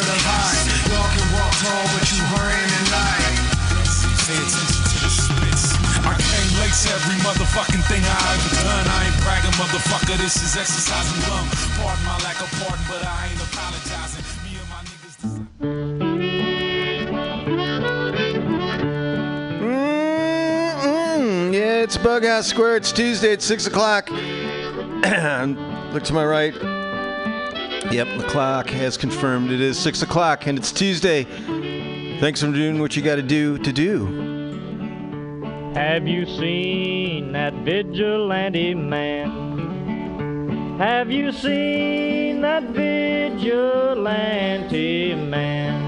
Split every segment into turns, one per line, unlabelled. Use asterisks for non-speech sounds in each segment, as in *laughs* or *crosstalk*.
can walk tall, but you. Pay attention to the spits. I came late to every motherfucking thing I ever done. I ain't bragging, motherfucker. This is exercising. Pardon my lack of pardon, but I ain't apologizing. Me and my niggas.
Mm-mm. Yeah, it's Bughouse Square. It's Tuesday at 6 o'clock. *clears throat* Look to my right. Yep, the clock has confirmed it is 6 o'clock and it's Tuesday. Thanks for doing what you got to do to do.
Have you seen that vigilante man? Have you seen that vigilante man?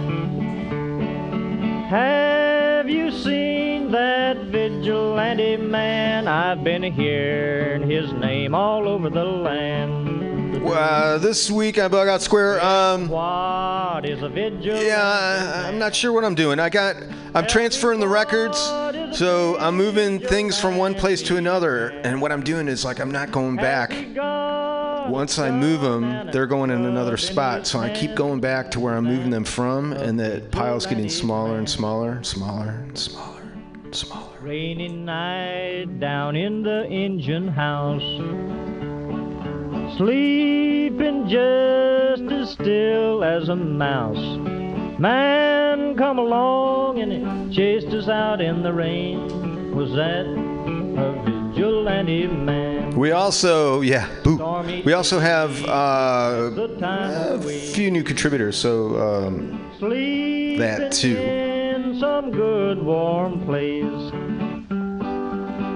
Have you seen that vigilante man? I've been hearing his name all over the land.
Uh, this week I Bughouse Square, um,
What is a vigilante?
yeah, I- I'm not sure what I'm doing. I got, I'm transferring the records, so I'm moving things from one place to another. And what I'm doing is like I'm not going back. Once I move them, they're going in another spot. So I keep going back to where I'm moving them from, and the pile's getting smaller and smaller, and smaller and smaller, and smaller.
Rainy night down in the engine house. Sleeping just as still as a mouse. Man come along and chased us out in the rain. Was that a vigilante man?
We also, yeah, boo. We also have uh, a few new contributors. So um, that too.
in some good warm place.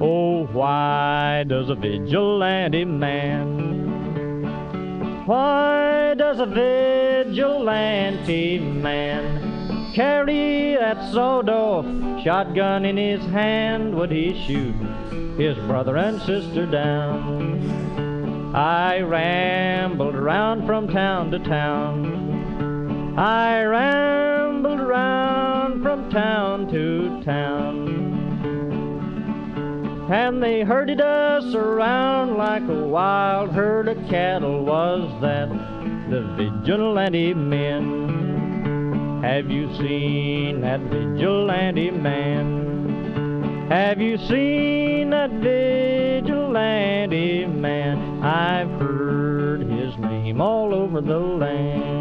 Oh, why does a vigilante man? Why does a vigilante man carry that sawed-off shotgun in his hand? Would he shoot his brother and sister down? I rambled around from town to town. I rambled around from town to town. And they herded us around like a wild herd of cattle. Was that the vigilante men? Have you seen that vigilante man? Have you seen that vigilante man? I've heard his name all over the land.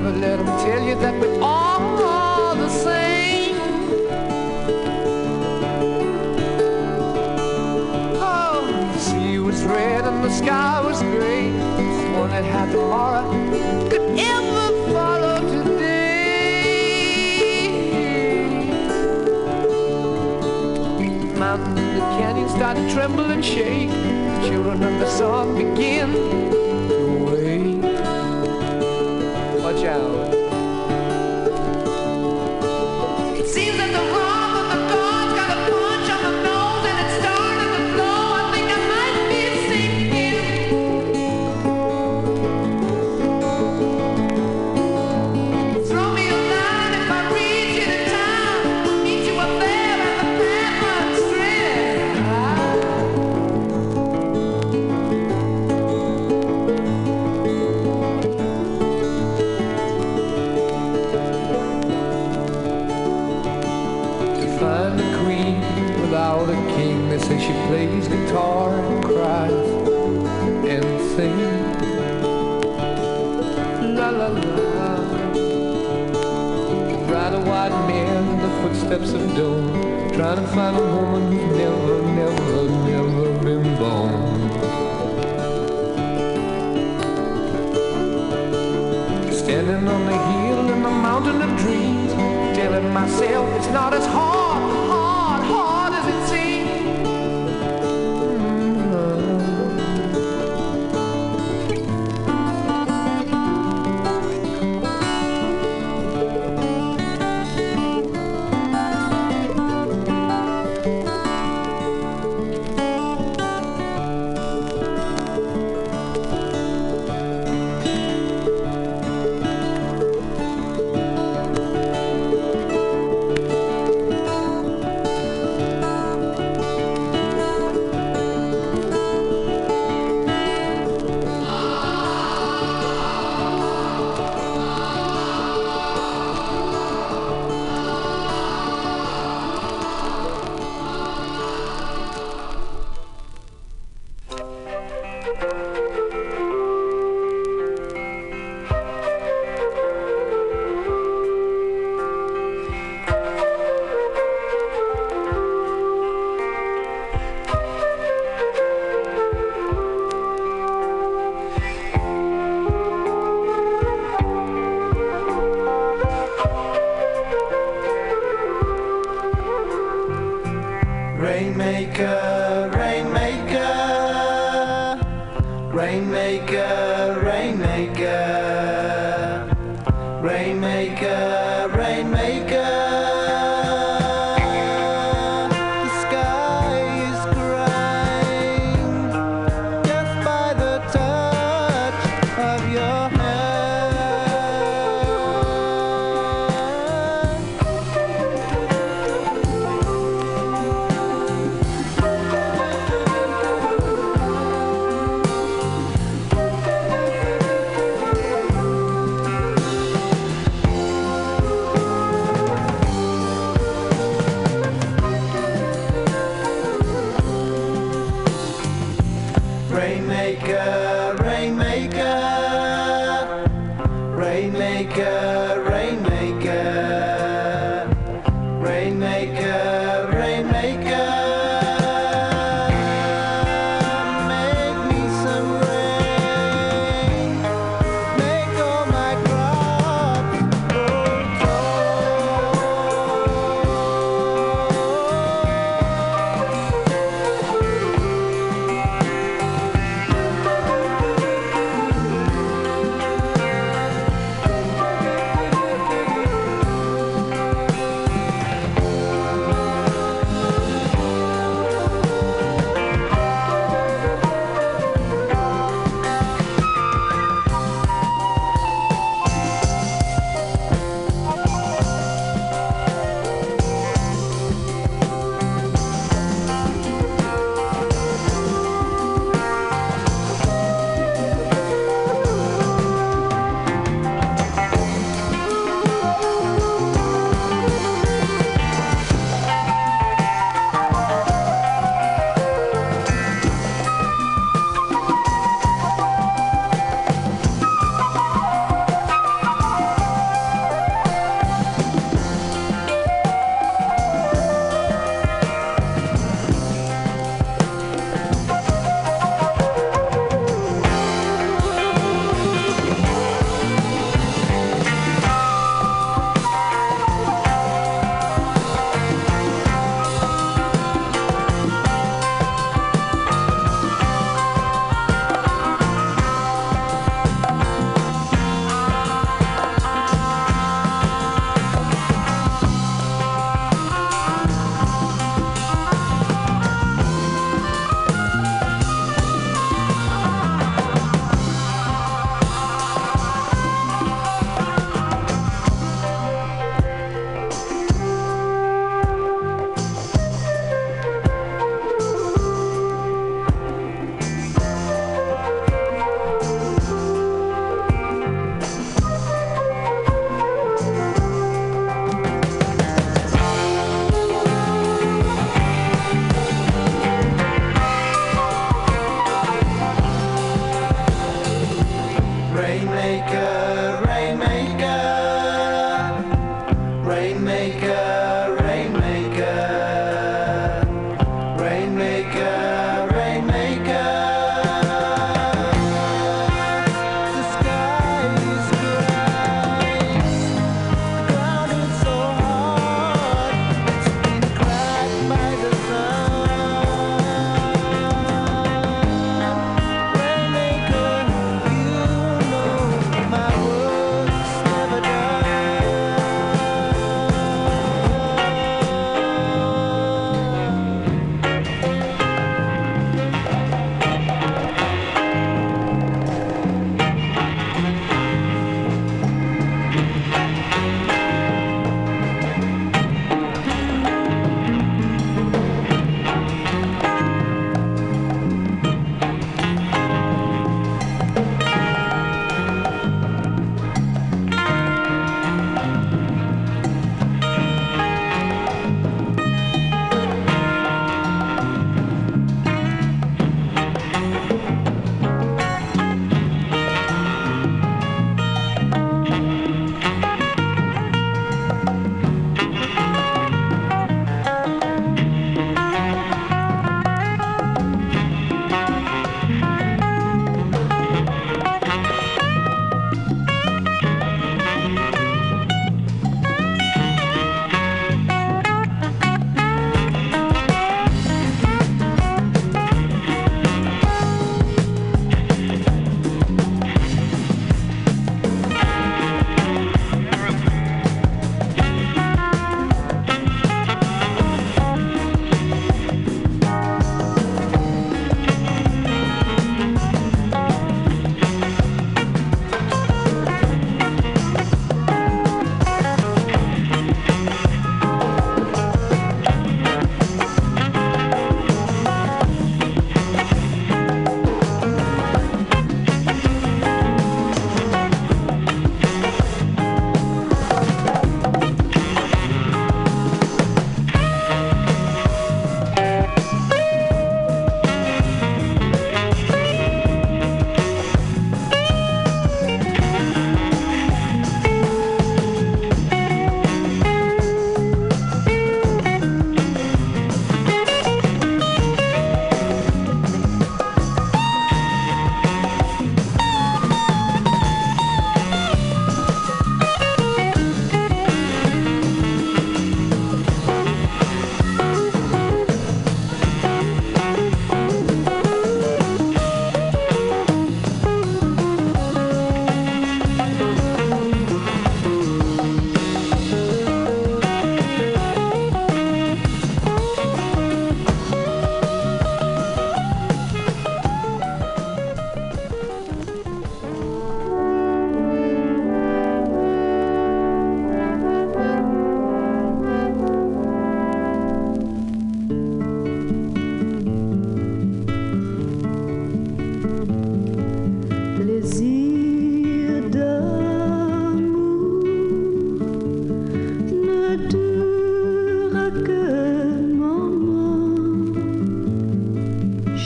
Never let them tell you that we're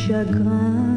Chagrin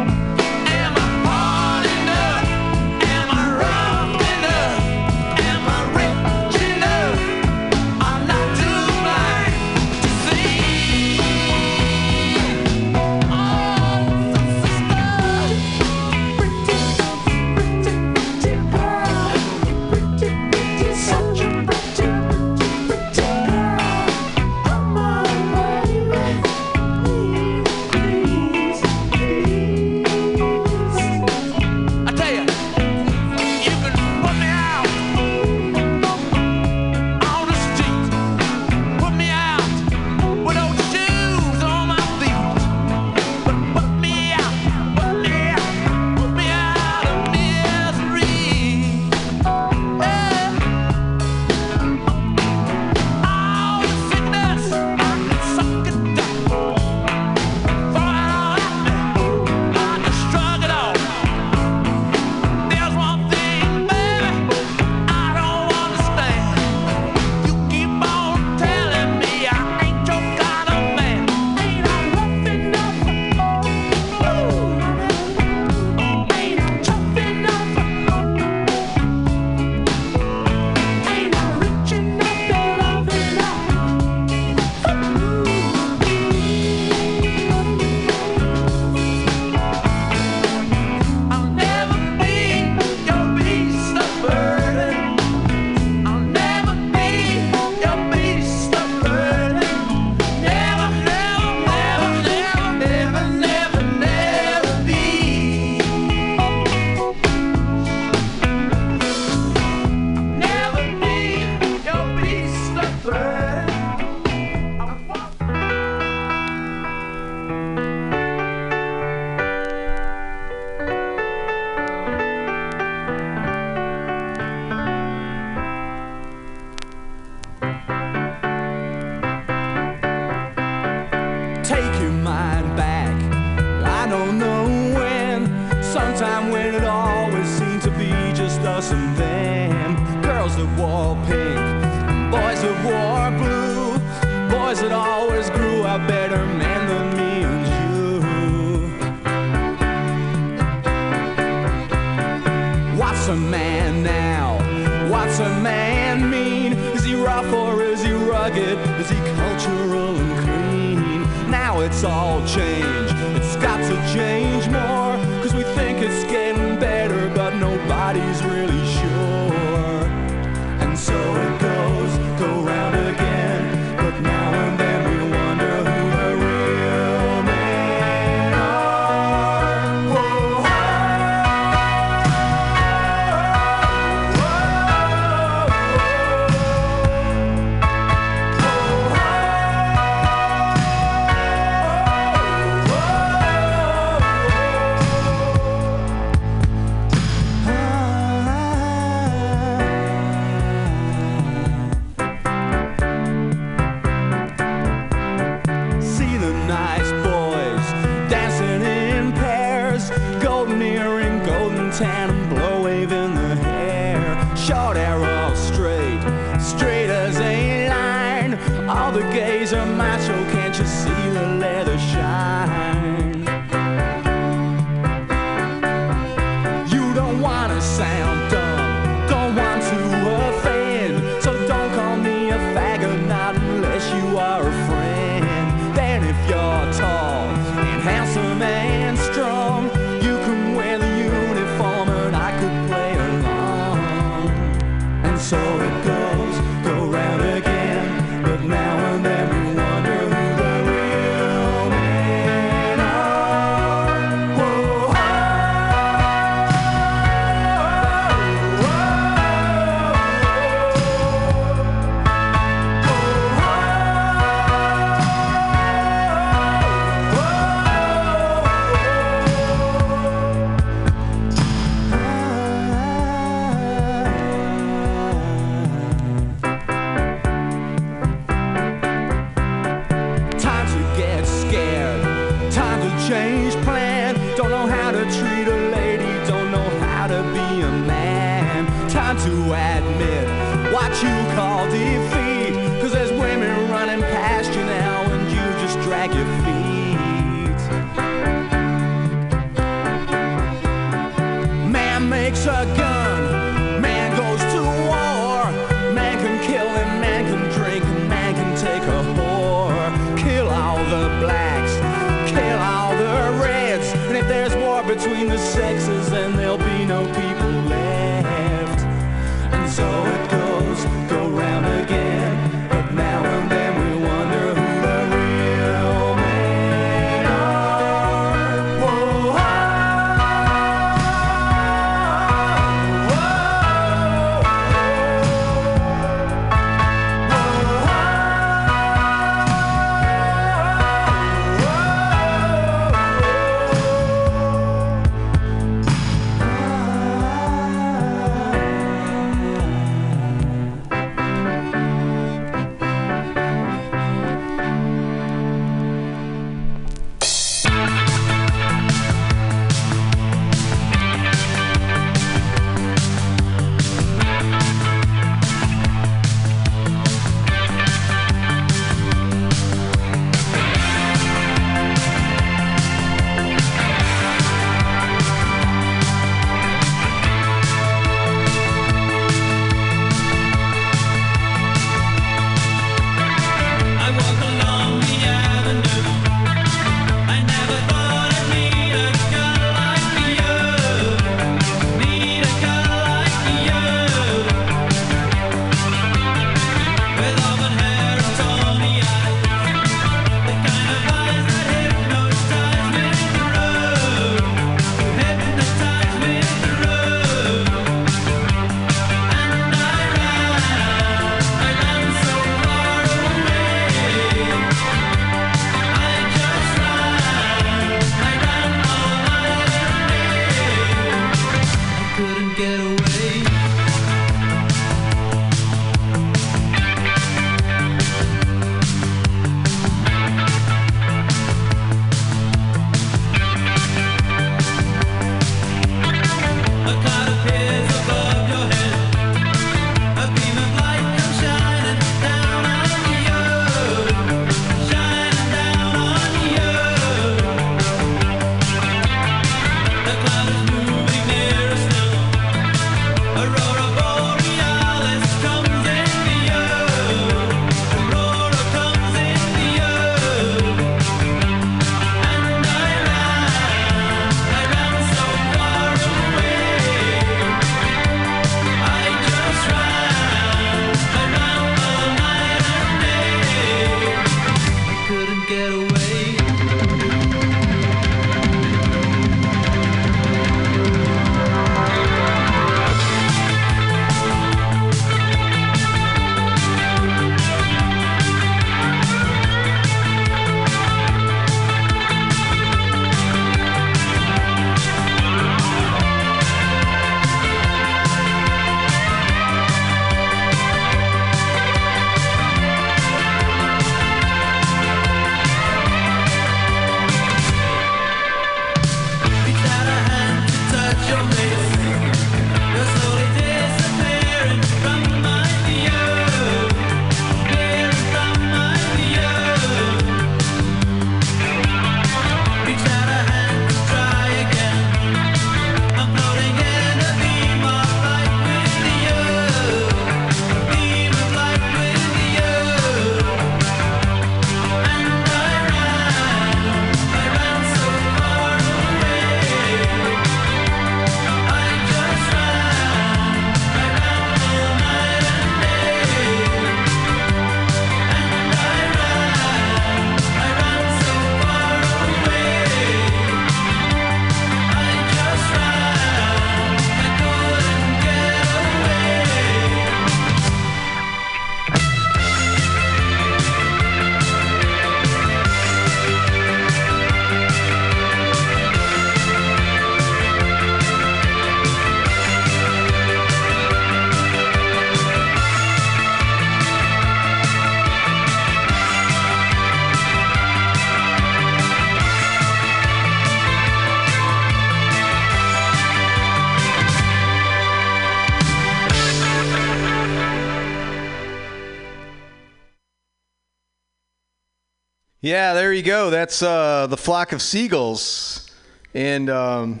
Yeah, there you go. That's uh, the flock of seagulls, and um,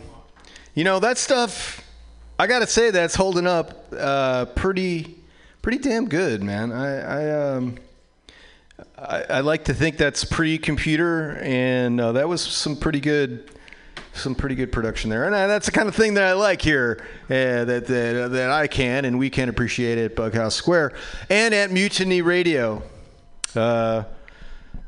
you know that stuff. I gotta say that's holding up uh, pretty, pretty damn good, man. I, I um, I, I like to think that's pre-computer, and uh, that was some pretty good, some pretty good production there. And uh, that's the kind of thing that I like here, uh, that that that I can and we can appreciate at Bughouse Square and at Mutiny Radio.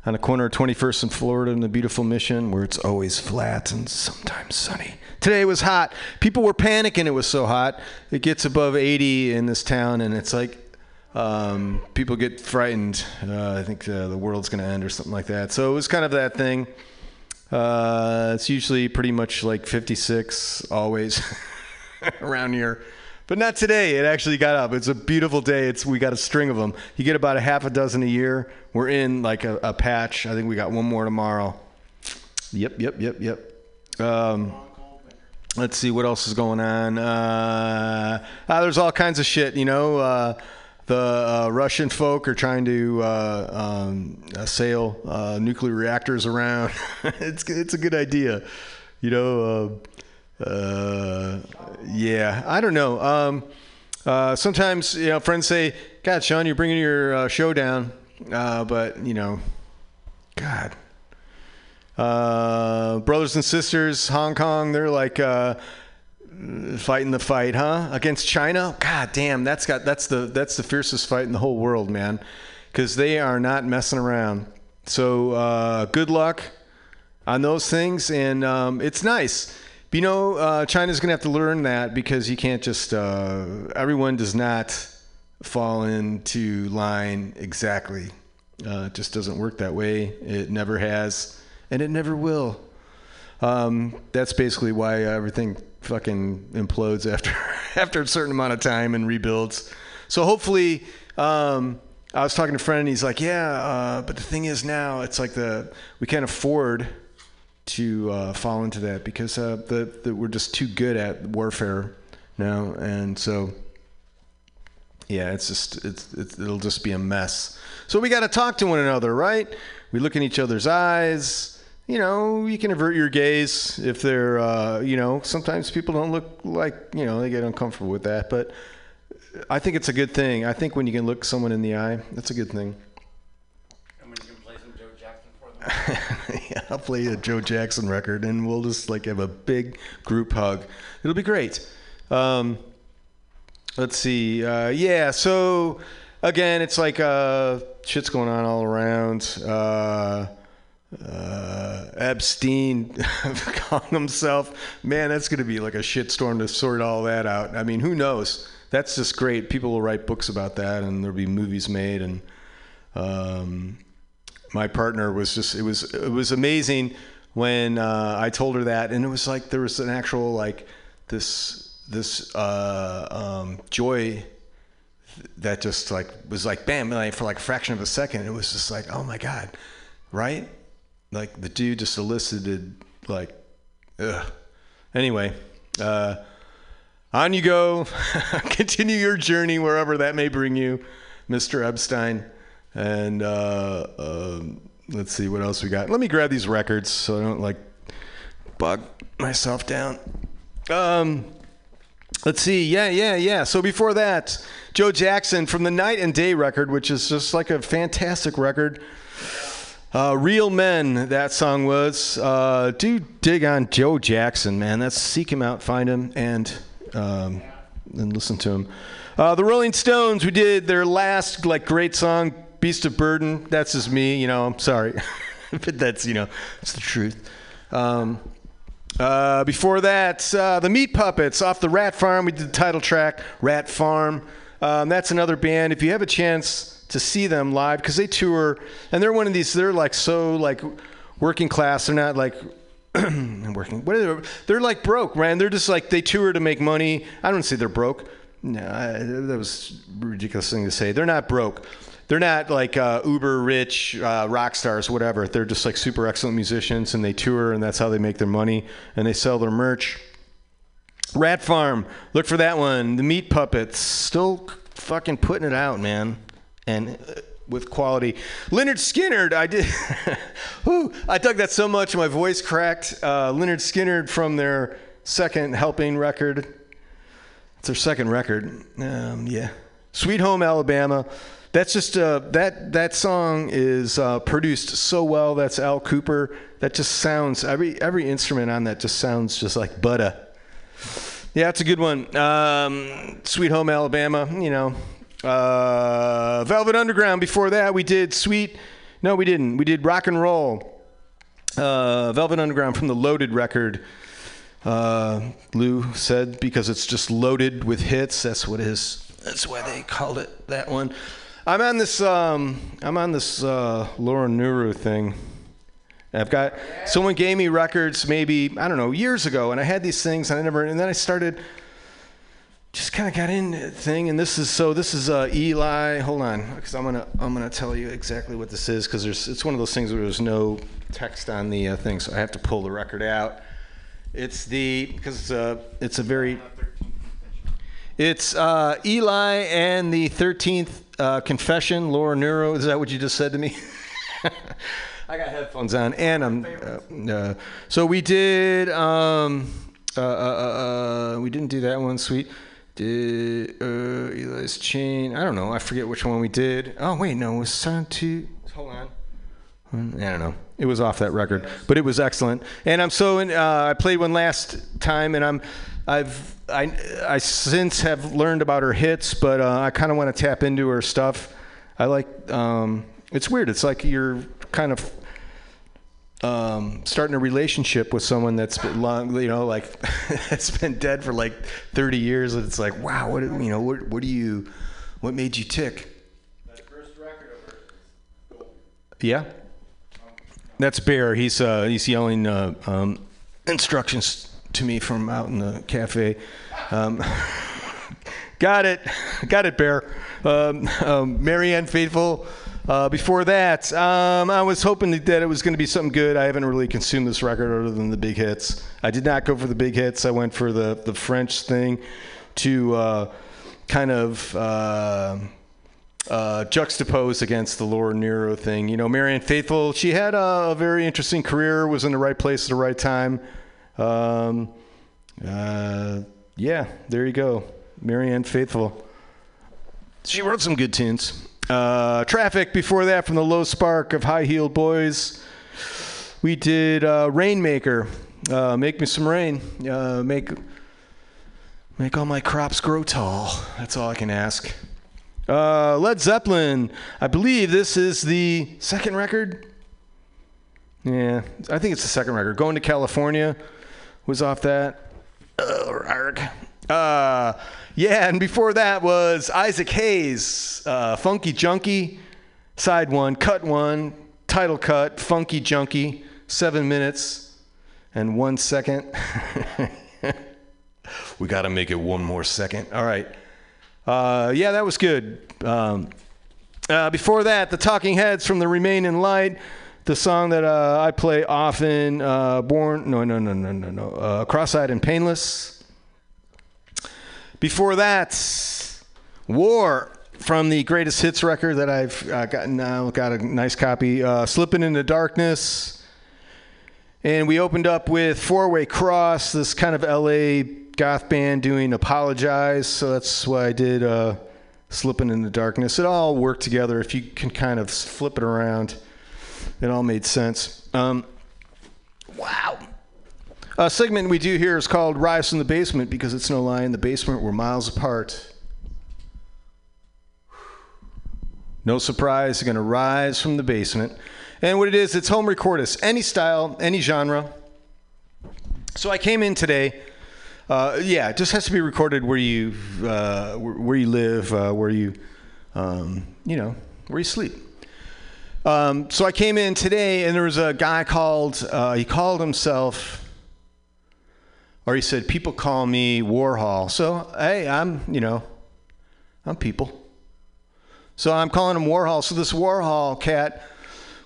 On the corner of 21st and Florida in the beautiful Mission, where it's always flat and sometimes sunny. Today was hot. People were panicking. It was so hot. It gets above 80 in this town, and it's like um, people get frightened. Uh, I think uh, the world's going to end or something like that. So it was kind of that thing. Uh, it's usually pretty much like 56 always *laughs* around here. But not today. It actually got up. It's a beautiful day. It's we got a string of them. You get about a half a dozen a year. We're in like a, a patch. I think we got one more tomorrow. Yep, yep, yep, yep. Um, let's see what else is going on. Uh, ah, there's all kinds of shit. You know, uh, the uh, Russian folk are trying to uh, um, sail uh, nuclear reactors around. *laughs* it's it's a good idea. You know. Uh, yeah, I don't know. Um, uh, sometimes you know friends say, "God, Sean, you're bringing your uh, show down," uh, but you know, God, uh, brothers and sisters, Hong Kong, they're like uh, fighting the fight, huh? Against China. God damn, that's got that's the that's the fiercest fight in the whole world, man, because they are not messing around. So uh, good luck on those things, and um, it's nice. But, you know, uh, China's going to have to learn that because you can't just, uh, everyone does not fall into line exactly. Uh, it just doesn't work that way. It never has, and it never will. Um, that's basically why everything fucking implodes after *laughs* after a certain amount of time and rebuilds. So hopefully, um, I was talking to a friend, and he's like, "Yeah, uh, but the thing is now, it's like the we can't afford to uh, fall into that because uh, the, the we're just too good at warfare now, and so yeah, it's just it's, it's it'll just be a mess. So we got to talk to one another, right? We look in each other's eyes. You know, you can avert your gaze if they're, uh, you know, sometimes people don't look like, you know, they get uncomfortable with that. But I think it's a good thing. I think when you can look someone in the eye, that's a good thing. *laughs* yeah, I'll play a Joe Jackson record, and we'll just like have a big group hug. It'll be great. Um, let's see. Uh, yeah. So again, it's like uh, shit's going on all around. Uh, uh, Epstein *laughs* calling himself, man, that's going to be like a shitstorm to sort all that out. I mean, who knows? That's just great. People will write books about that, and there'll be movies made. And um, my partner was just it was it was amazing when uh, I told her that, and it was like there was an actual like this this uh, um, joy that just like was like bam like for like a fraction of a second. It was just like oh my god, right? Like the dude just elicited like, ugh. Anyway, uh, on you go. *laughs* Continue your journey wherever that may bring you, Mr. Epstein. And uh, um, let's see what else we got. Let me grab these records so I don't like bug myself down. Um, let's see. Yeah, yeah, yeah. So before that, Joe Jackson from the Night and Day record, which is just like a fantastic record. Uh, Real Men, that song was. Uh, do dig on Joe Jackson, man. That's seek him out, find him, and um, and listen to him. Uh, the Rolling Stones, we did their last like great song, "Beast of Burden." That's just me, you know. I'm sorry, *laughs* but that's you know, it's the truth. Um, uh, before that, uh, the Meat Puppets off the Rat Farm. We did the title track, Rat Farm. Um, that's another band. If you have a chance to see them live, because they tour, and they're one of these. They're like so like working class. They're not like *clears throat* working. What are they? They're like broke, man. They're just like they tour to make money. I don't say they're broke. No, I, that was ridiculous thing to say. They're not broke. They're not like uh, uber rich uh, rock stars, whatever. They're just like super excellent musicians, and they tour, and that's how they make their money, and they sell their merch. Rat Farm, look for that one. The Meat Puppets, still fucking putting it out, man. And uh, with quality. Lynyrd Skynyrd, I did. *laughs* Whew, I dug that so much, my voice cracked. Uh, Lynyrd Skynyrd from their second helping record. It's their second record. Um, yeah, Sweet Home Alabama. That's just uh, that that song is uh, produced so well. That's Al Kooper. That just sounds every every instrument on that just sounds just like butter. Yeah, it's a good one. Um, Sweet Home Alabama. You know, uh, Velvet Underground. Before that, we did Sweet. No, we didn't. We did Rock and Roll. Uh, Velvet Underground from the Loaded record. Uh, Lou said because it's just loaded with hits. That's what. That's why they called it that one. I'm on this. Um, I'm on this uh, Laura Nyro thing. I've got someone gave me records maybe I don't know years ago, and I had these things, and I never. And then I started just kind of got in the thing, and this is so. This is uh, Eli. Hold on, because I'm gonna I'm gonna tell you exactly what this is, because there's it's one of those things where there's no text on the uh, thing, so I have to pull the record out. It's the because it's a it's a very it's uh, Eli and the Thirteenth uh, Confession. Laura Nyro. Is that what you just said to me? *laughs* I got headphones on, and I'm. Uh, uh, so we did. Um, uh, uh, uh, we didn't do that one. Sweet. Did uh, Eli's chain? I don't know. I forget which one we did. Oh wait, no, it was sound two. Hold on. I don't know. It was off that record, but it was excellent. And I'm so in, I played one last time, and I'm I've I I since have learned about her hits, but uh, I kind of want to tap into her stuff. I like um, it's weird. It's like you're kind of um, starting a relationship with someone that's been long, you know, like *laughs* that's been dead for like 30 years, and it's like, wow, what you know, what what do you, what made you tick? Yeah. That's Bear. He's uh, he's yelling uh, um, instructions to me from out in the cafe. Um, *laughs* got it, got it, Bear. Um, um, Marianne Faithfull. Uh, before that, um, I was hoping that it was going to be something good. I haven't really consumed this record other than the big hits. I did not go for the big hits. I went for the the French thing to uh, kind of. Uh, uh, juxtaposed against the Laura Nyro thing. You know, Marianne Faithfull, she had a, a very interesting career, was in the right place at the right time. Um, uh, yeah, there you go. Marianne Faithfull. She wrote some good tunes. Uh, Traffic before that from the Low Spark of High Heeled Boys. We did uh, Rainmaker. Uh, make me some rain. Uh, make make all my crops grow tall. That's all I can ask. Uh, Led Zeppelin. I believe this is the second record. Yeah, I think it's the second record. Going to California was off that. Uh, arg. Uh, yeah, and before that was Isaac Hayes, uh, Funky Junkie, side one, cut one, title cut, Funky Junkie, seven minutes and one second. *laughs* we got to make it one more second. All right. Uh, yeah, that was good. Um, uh, before that, the Talking Heads from the Remain in Light, the song that uh, I play often. Uh, Born, no, no, no, no, no, no. Uh, Cross-eyed and Painless. Before that, War from the Greatest Hits record that I've uh, gotten now. Got a nice copy. Uh, Slipping into Darkness. And we opened up with Four Way Cross, this kind of LA goth band doing Apologize. So that's why I did uh, Slipping into Darkness. It all worked together. If you can kind of flip it around, it all made sense. Um, wow. A segment we do here is called Rise from the Basement because it's no lie, in the basement we're miles apart. No surprise, you're going to rise from the basement. And what it is, it's home recordist, any style, any genre. So I came in today. Uh, yeah, it just has to be recorded where you uh, where, where you live, uh, where you um, you know where you sleep. Um, so I came in today, and there was a guy called. Uh, he called himself, or he said, "People call me Warhol." So hey, I'm you know, I'm people. So I'm calling him Warhol. So this Warhol cat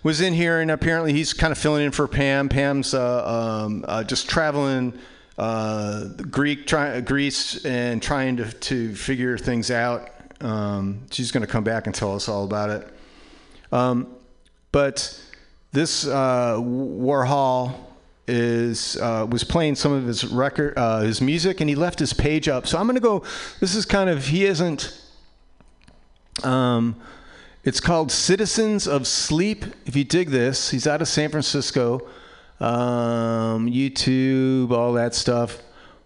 was in here, and apparently he's kind of filling in for Pam. Pam's uh, um, uh, just traveling uh, Greek, try, Greece, and trying to, to figure things out. Um, she's going to come back and tell us all about it. Um, but this uh, Warhol is uh, was playing some of his record, uh, his music, and he left his page up. So I'm gonna go. This is kind of he isn't. Um, it's called Citizens of Sleep. If you dig this, he's out of San Francisco. Um, YouTube, all that stuff.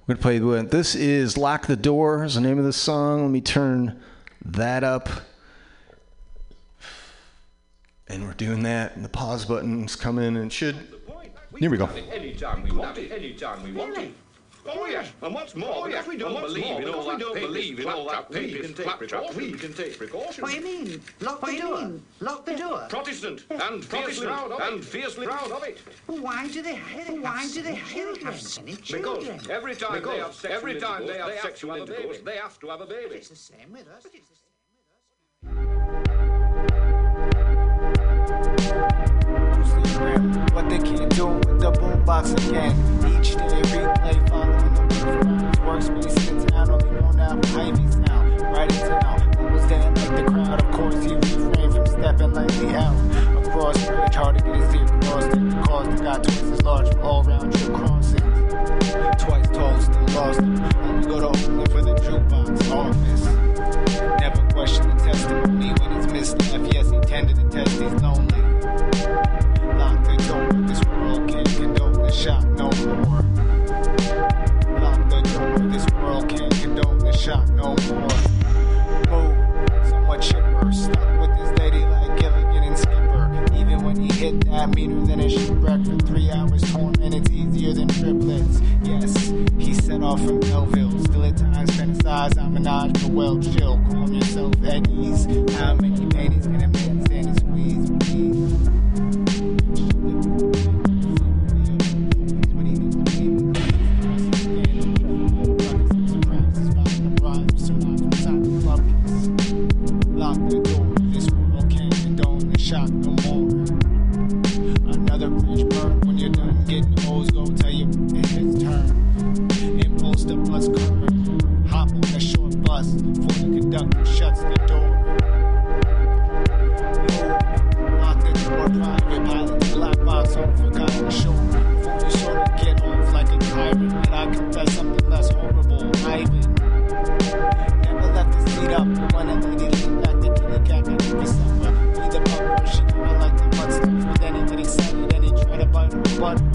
We're gonna play with. This is "Lock the Door." Is the name of the song. Let me turn that up. And we're doing that, and the pause button's coming, and it should. Here we go.
Anytime we want it. Anytime we want it. Oh yes, and what's more, oh, because we don't believe in all that don't believe in all that papist claptrap, we can take precautions.
What do you mean? Lock the door. Lock the door.
Protestant and fiercely proud of and fiercely proud of it.
Why do they have? Why do they have
Children.
any
Because
children?
every time they have
Because
sexual
every time they have
sexual
sexual
intercourse,
intercourse,
they have to have a baby.
It's the same with us.
What they can't do with the boombox again. Each day replay following the work workspace in town, only known out for Ivy sound. Right into now, what was there like the crowd? Of course, he refrained from stepping lightly out. Across the bridge, hard to get his ear crossed. The cost that got twice as large for all round trip crossings. Twice told, still lost. Only go to Oakland for the jukebox office. Never question the testimony when it's misleft. Yes, he tended to test he's lonely. Lock the door, this world can't condone the shock no more. Lock the door, this world can't condone the shock no more. Move, somewhat chipper, stuck with this hit that meaner than a shipwreck for three hours, torment it's easier than triplets. Yes, he set off from Melville, still at times fantasize. I'm a nod, but well chill. Calm yourself at ease. How many paintings can a man stand and squeeze? Please. Hoes, go tell you it's his turn. Impulse the bus curve, hop on a short bus before the conductor shuts the door. Lock the door, private pilot, the black box on forgotten shore. Before you sort of get off like a pirate, and I confess something less horrible, Ivan. Never left the seat up when a lady leaned back to the cat and for supper. Be the bumper, she kinda like the butt stuff, but then he get excited and he try to bite her butt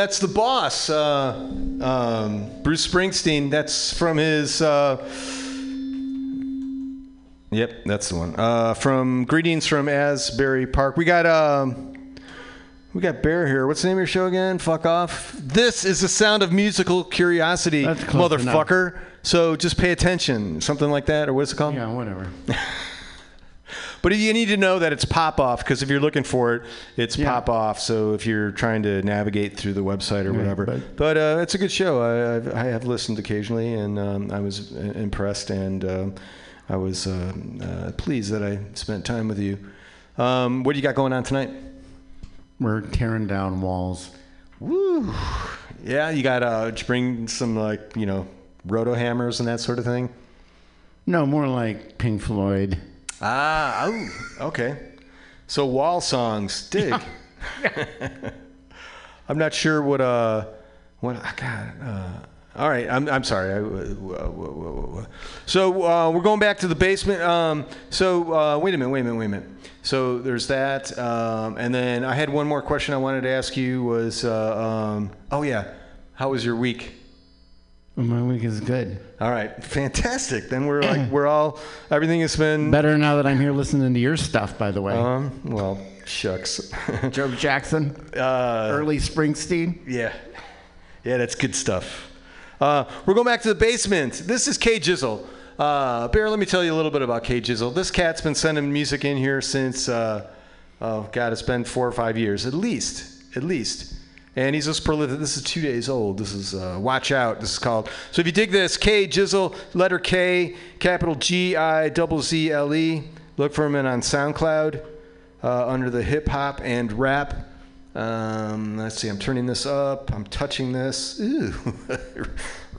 that's the boss, uh, um, Bruce Springsteen. That's from his. Uh, yep, that's the one. Uh, from Greetings from Asbury Park. We got um, we got Bear here. What's the name of your show again? Fuck off. This is the sound of musical curiosity, motherfucker. So just pay attention, something like that, or what's it called?
Yeah, whatever. *laughs*
But you need to know that it's pop off because if you're looking for it, it's pop off. So if you're trying to navigate through the website or
Yeah,
whatever,
but-
but, uh, it's a good show. I, I've, I have listened occasionally, and um, I was uh, impressed, and um I was uh, uh, pleased that I spent time with you. Um, what do you got going on tonight?
We're tearing down walls.
Woo! Yeah, you got uh, you bring some like you know roto hammers and that sort of thing.
No, more like Pink Floyd.
Ah, oh, okay. So wall songs, dig. *laughs* I'm not sure what uh what I got. Uh, all right, I'm I'm sorry. I, uh, whoa, whoa, whoa, whoa. So uh, we're going back to the basement. Um, so uh, wait a minute, wait a minute, wait a minute. So there's that, um, and then I had one more question I wanted to ask you. Was uh, um, oh yeah, how was your week?
My week is good.
All right, fantastic. Then we're like we're all everything has been
Better now that I'm here listening to your stuff, by the way.
Um, well, shucks. *laughs*
Joe Jackson,
uh,
early Springsteen.
Yeah, yeah, that's good stuff. Uh, we're going back to the basement. This is K Jizzle. Uh, Bear, let me tell you a little bit about K Jizzle. This cat's been sending music in here since, uh, oh God, it's been four or five years at least, at least. And he's just prolific. This is two days old. This is uh, Watch Out. This is called. So if you dig this, K Jizzle, letter K, capital G I double Z L E. Look for him in on SoundCloud uh, under the hip hop and rap. Um, let's see. I'm turning this up. I'm touching this. Ooh.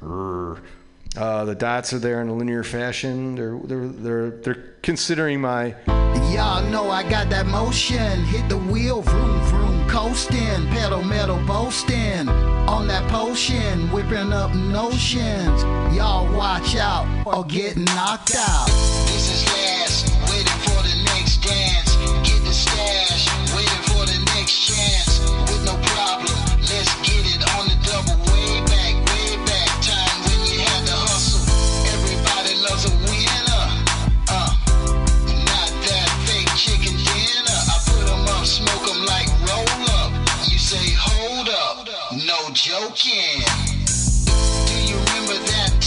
*laughs* uh, the dots are there in a linear fashion. They're they're they're they're considering my
Y'all know I got that motion. Hit the wheel, vroom, vroom, coasting. Pedal, metal, boasting. On that potion, whipping up notions. Y'all watch out or get knocked out. This is last, waiting for the next dance. Get the stash, waiting for the next chance. With no problem, let's get it on the double. Joking. Do you remember that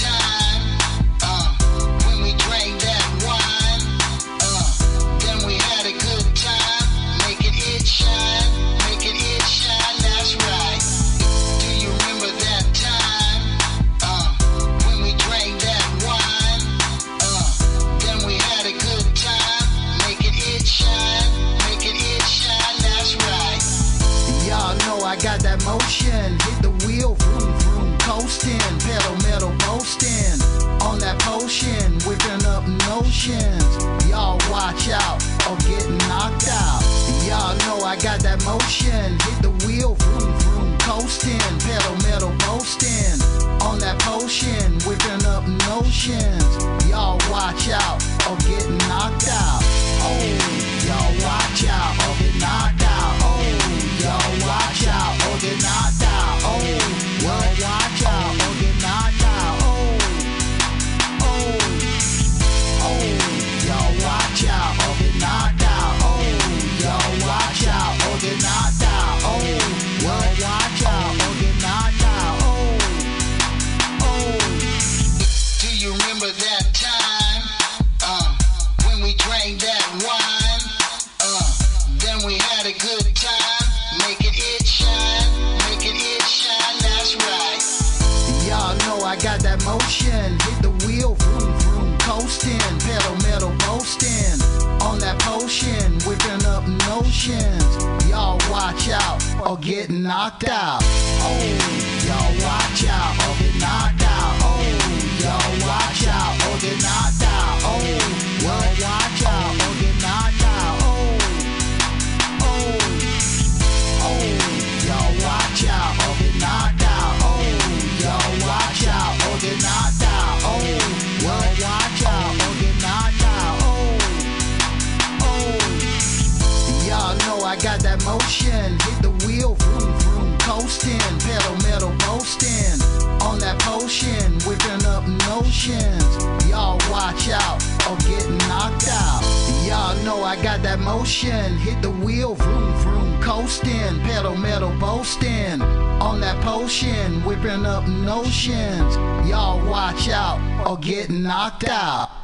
got that motion, hit the wheel, vroom, vroom, coasting, pedal, metal, boasting. On that potion, whipping up notions. Y'all watch out or get knocked out.
Y'all know I got that motion. Hit the wheel, vroom, vroom, coasting. Pedal, metal, boasting. On that potion, whipping up notions. Y'all watch out or get knocked out. Oh, y'all watch out or get knocked out. Y'all watch out or get knocked out. Oh, watch motion. Hit the wheel, vroom, vroom, coasting. Pedal, metal, boasting. On that potion, whipping up notions. Y'all watch out or get knocked out. Oh, y'all watch out or get knocked out. Oh, y'all watch out or get knocked out. Oh, y'all watch out got that motion. Hit the wheel, vroom, vroom, coasting. Pedal, metal, boasting. On that potion, whipping up notions. Y'all watch out or get knocked out. Y'all know I got that motion. Hit the wheel, vroom, vroom, coasting. Pedal, metal, boasting. On that potion, whipping up notions. Y'all watch out or get knocked out.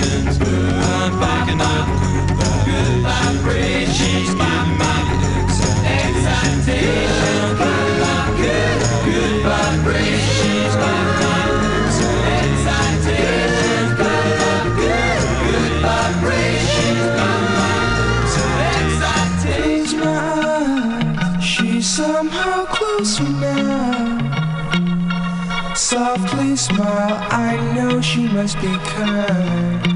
excitations. I'm picking up good vibrations. Good, vibrations. Good, vibrations.
She's somehow closer now. Softly smile, I know she must be kind.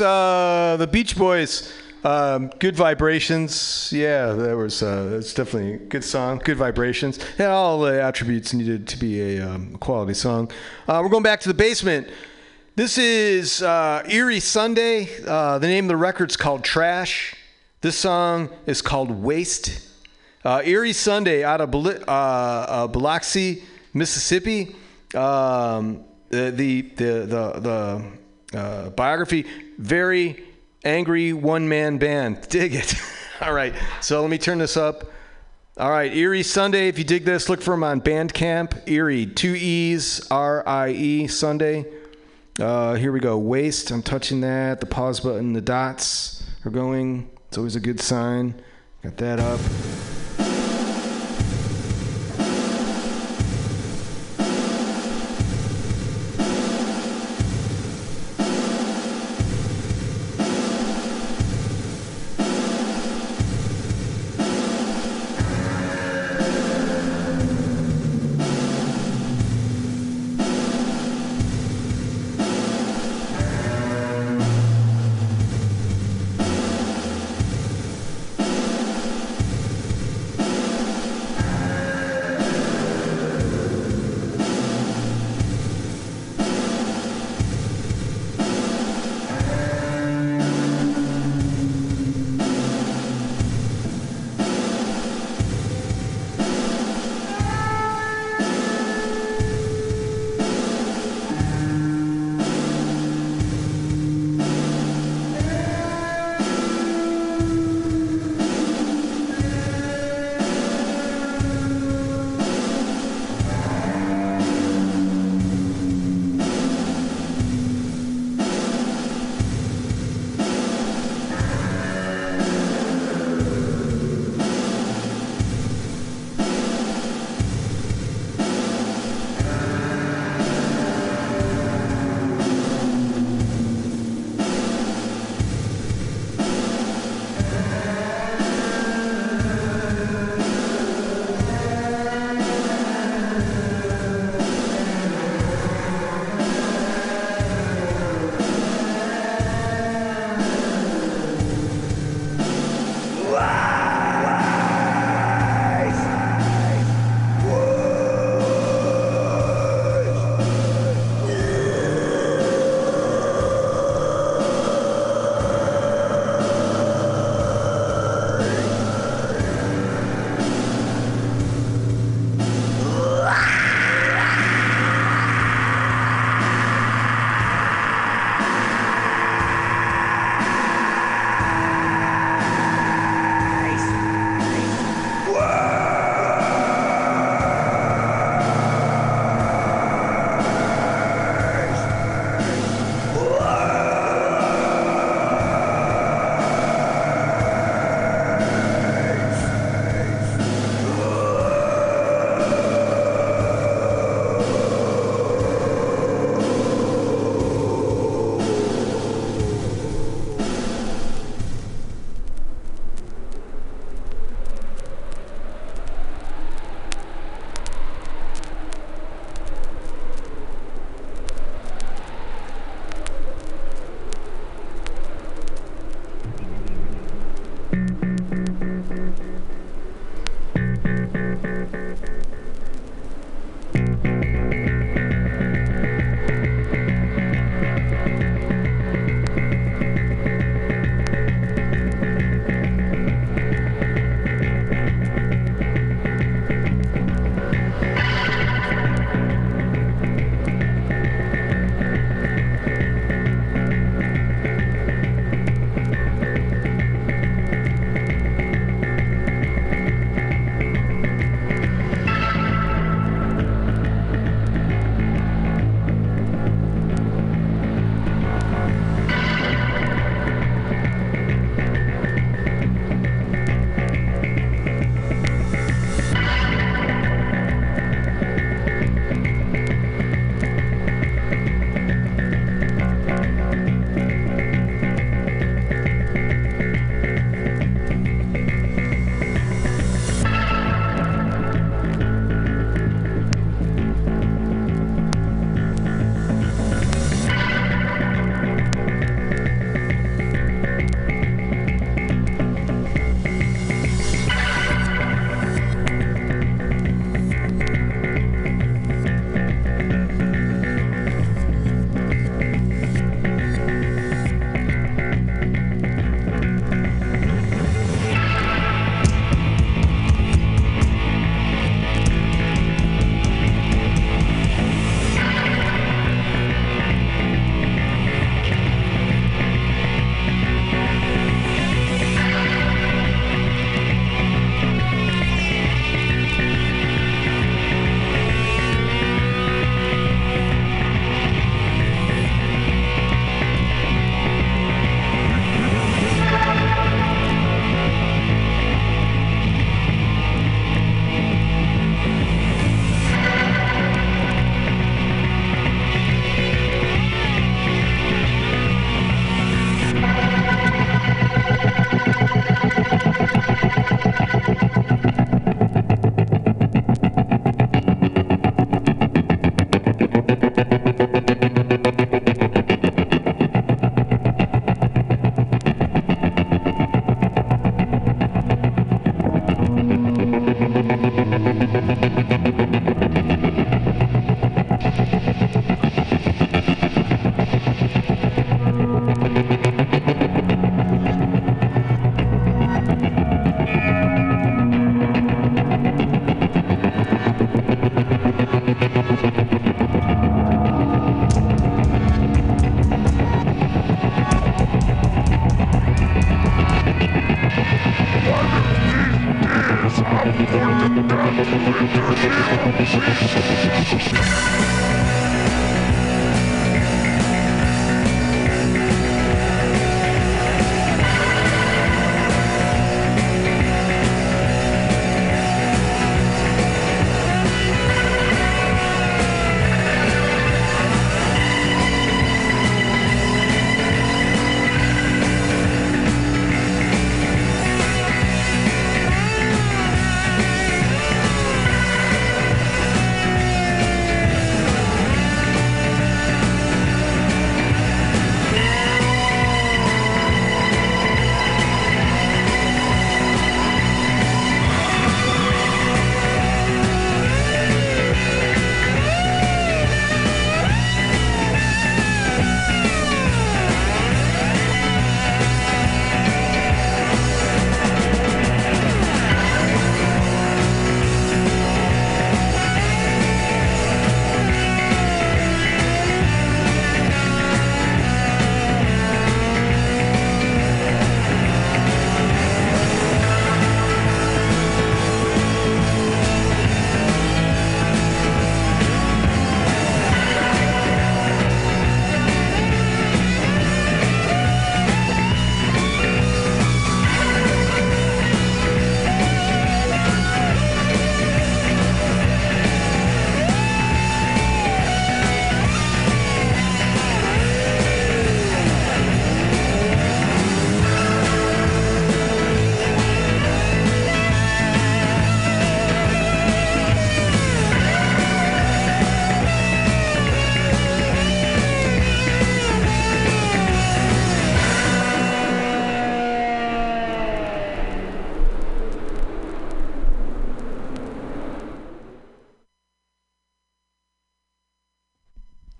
Uh, the Beach Boys. Um, good vibrations. Yeah, that was. Uh, it's definitely a good song. Good vibrations. All the attributes needed to be a um, quality song. Uh, we're going back to the basement. This is uh, Erie Sunday. Uh, the name of the record's called Trash. This song is called Waste. Uh, Erie Sunday out of Bel- uh, uh, Biloxi, Mississippi. Um, the the the the, the uh, biography very angry one man band. *laughs* Dig it. All right, so let me turn this up. All right, Eerie Sunday. If you dig this, look for them on Bandcamp. Eerie, two E's, R I E Sunday. Uh, here we go. Waste. I'm touching that. The pause button. The dots are going. It's always a good sign. Got that up.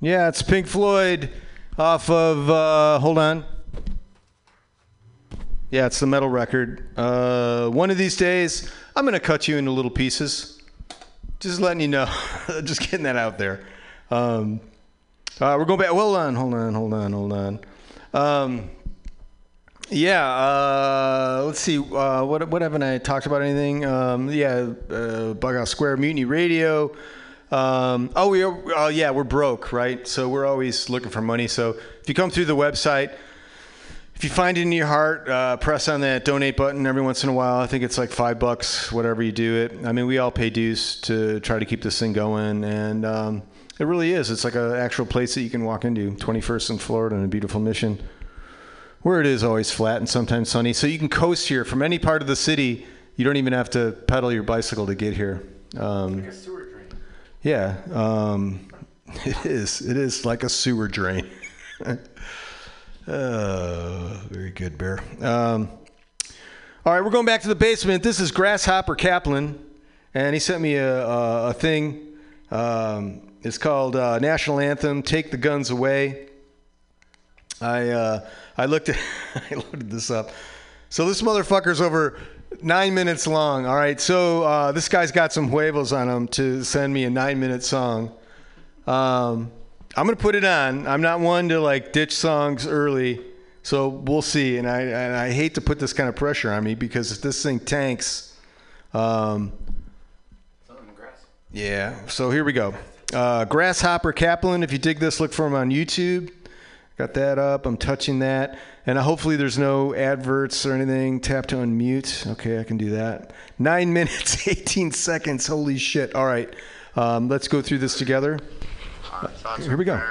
Yeah, it's Pink Floyd off of. Uh, hold on. Yeah, it's the Meddle record. Uh, one of these days, I'm gonna cut you into little pieces. Just letting you know. *laughs* Just getting that out there. Um, uh, we're going back. Hold on, hold on, hold on, hold on. Um, yeah, uh, let's see. Uh, what what haven't I talked about anything? Um, yeah, uh, Out Square, Mutiny Radio. Um, oh, we are, uh, yeah, we're broke, right? So we're always looking for money. So if you come through the website, if you find it in your heart, uh, press on that donate button every once in a while. I think it's like five bucks, whatever you do it. I mean, we all pay dues to try to keep this thing going, and um, it really is. It's like an actual place that you can walk into. 21st in Florida, in a beautiful mission, where it is always flat and sometimes sunny. So you can coast here from any part of the city. You don't even have to pedal your bicycle to get here. Um, yeah, um, *laughs* it is. It is like a sewer drain. uh, *laughs* very good, Bear. Um, all right, we're going back to the basement. This is Grasshopper Kaplan, and he sent me a, a, a thing. Um, it's called uh, National Anthem Take the Guns Away. I, uh, I looked at, *laughs* I loaded this up. So this motherfucker's over nine minutes long. All right, so uh, this guy's got some huevos on him to send me a nine-minute song. Um, I'm gonna put it on. I'm not one to like ditch songs early, so we'll see. And I and I hate to put this kind of pressure on me because if this thing tanks, um, yeah. So here we go. Uh, Grasshopper Kaplan. If you dig this, look for him on YouTube. Got that up. I'm touching that. And uh, hopefully there's no adverts or anything. Tap to unmute. Okay, I can do that. Nine *laughs* minutes, 18 seconds. Holy shit. All right. Um, let's go through this together. Here we go.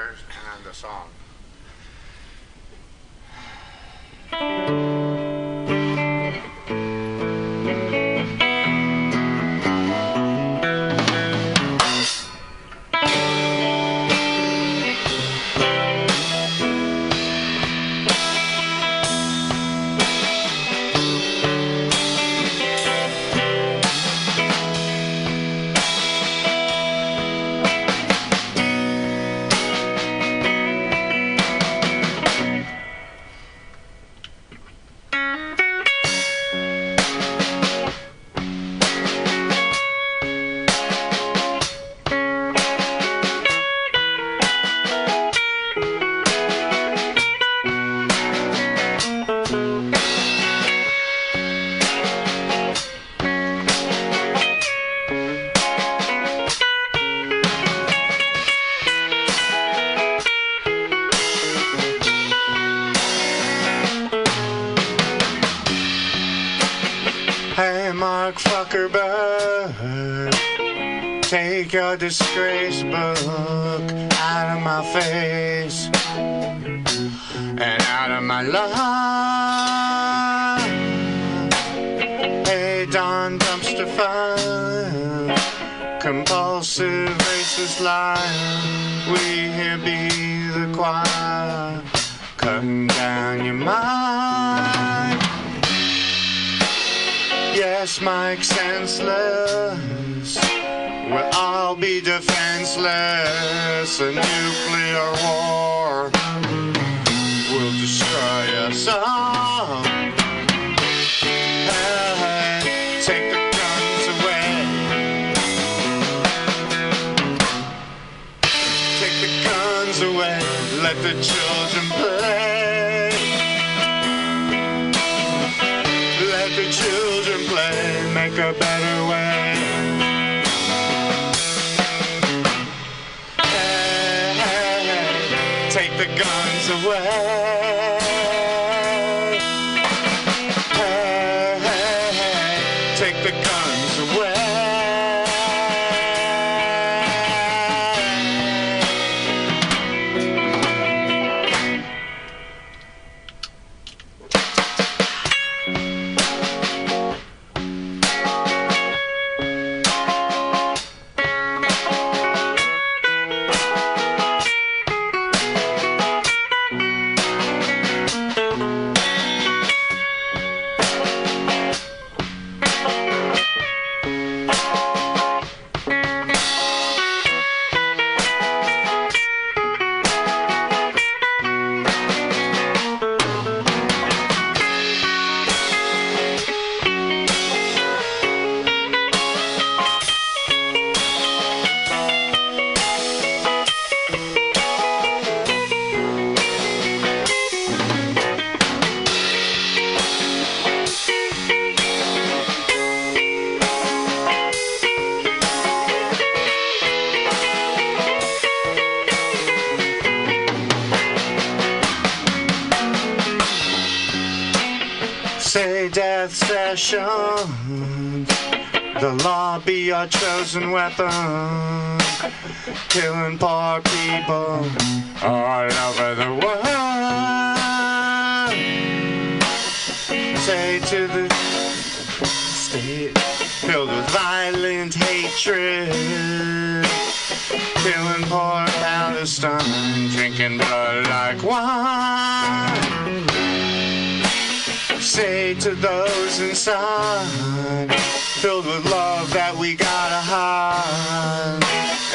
Filled with love that we gotta hide.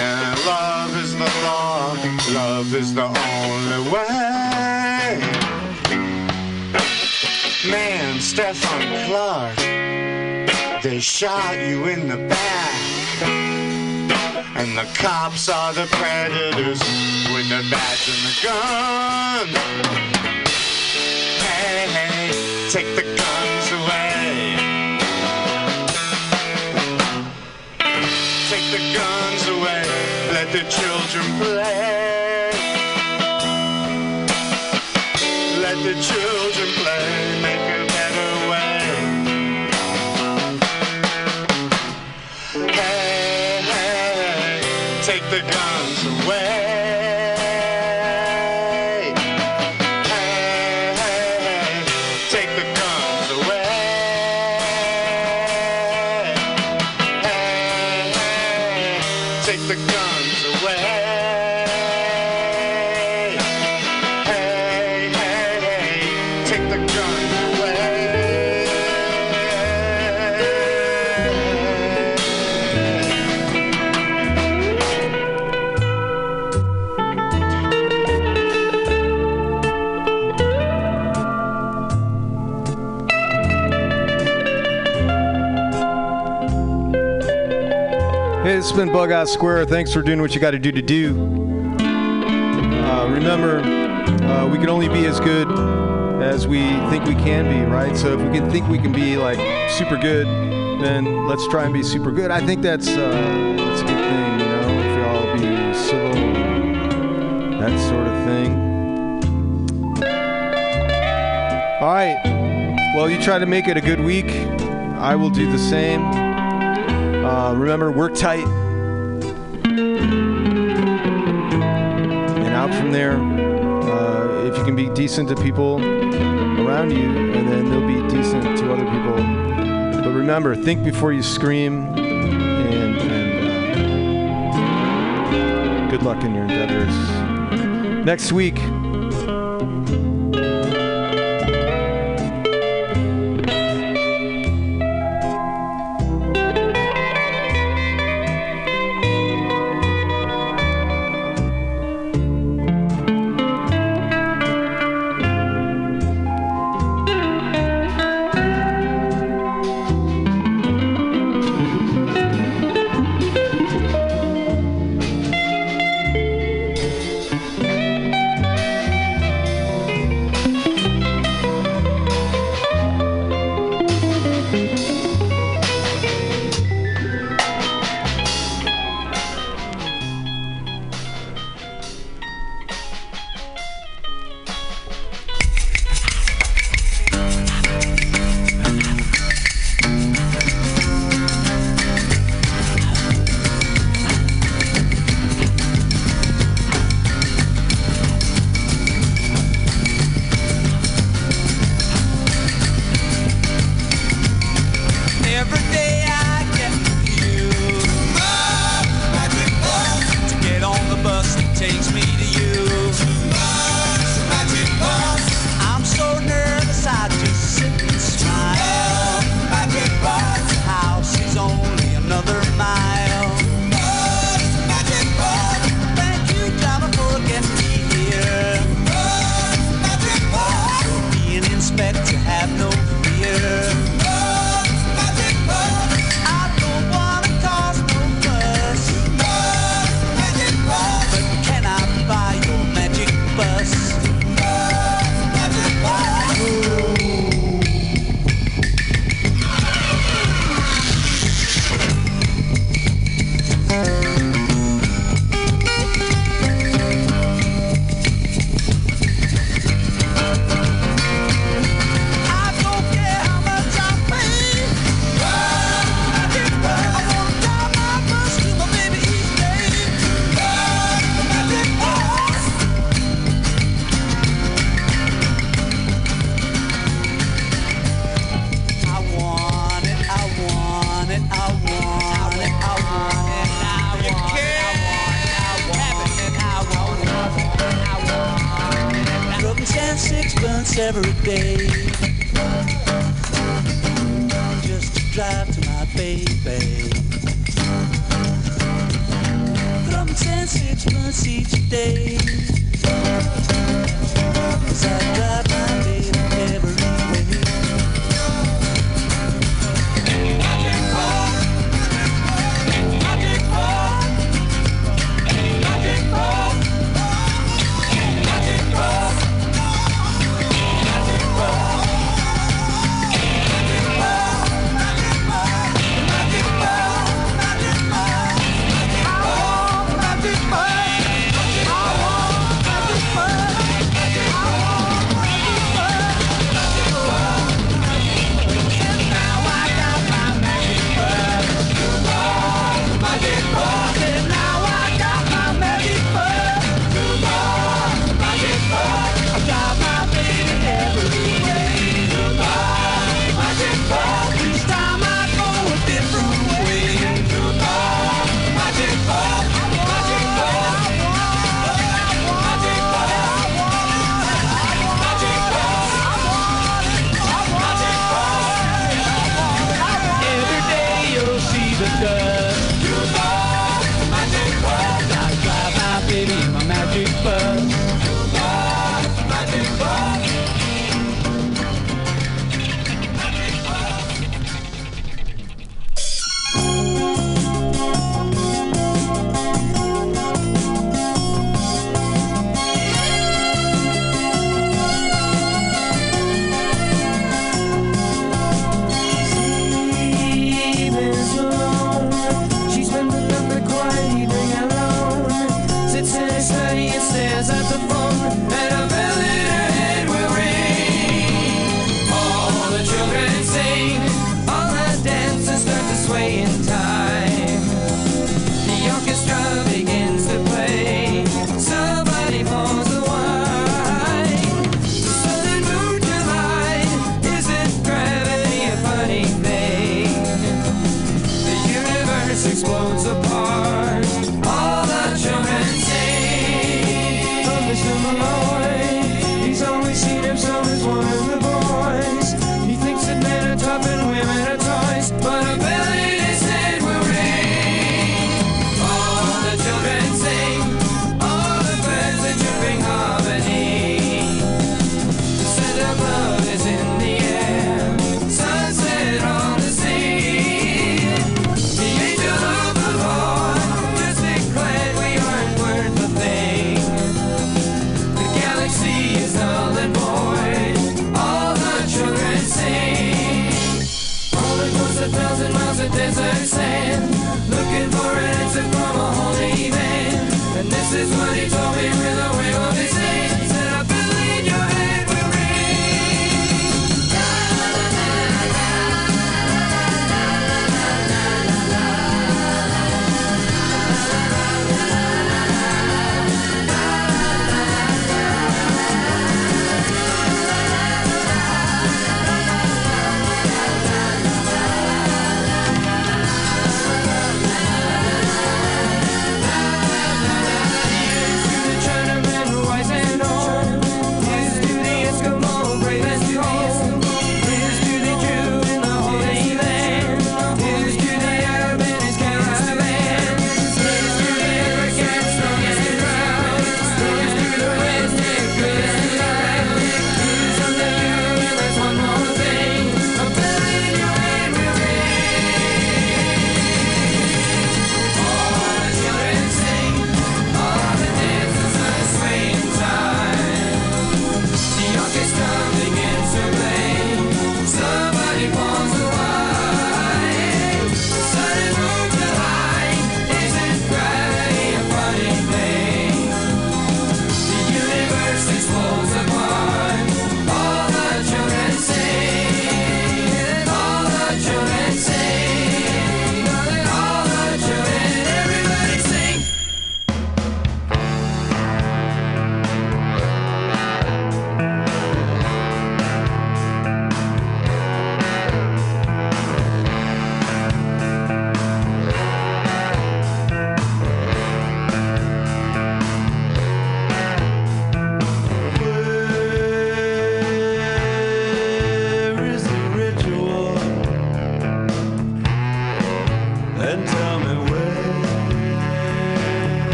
And love is the law, love is the only way. Man, Stephon Clark, they shot you in the back. And the cops are the predators with the badge and the gun. Hey, hey, take the the
Bughouse Square. Thanks for doing what you got to do to do. Uh, remember, uh, we can only be as good as we think we can be, right? So if we can think we can be like super good, then let's try and be super good. I think that's uh, that's a good thing, you know. If you all be civil, that sort of thing. All right. Well, you try to make it a good week.
I will do the same. Uh, remember, work tight. out from there. Uh, if you can be decent to people around you, and then they'll be decent to other people. But remember, think before you scream, and, and uh, good luck in your endeavors. Next week,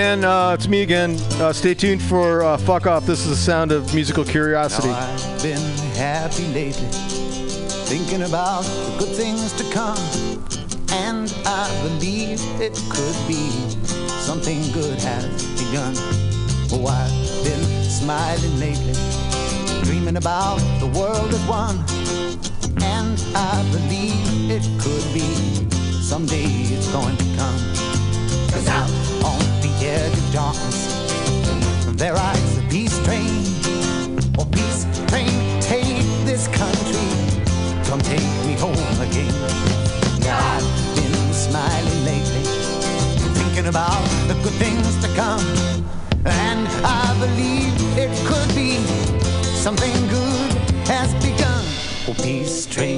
man, uh, it's me again. Uh, stay tuned for uh, Fuck Off. This is the sound of musical curiosity.
Now I've been happy lately, thinking about the good things to come. And I believe it could be something good has begun. Oh, I've been smiling lately, dreaming about the world as one. And I believe it could be someday it's going to come. Cause out edge there rides the peace train. Oh, peace train, take this country. Come take me home again. Now I've been smiling lately, thinking about the good things to come. And I believe it could be something good has begun. Oh, peace train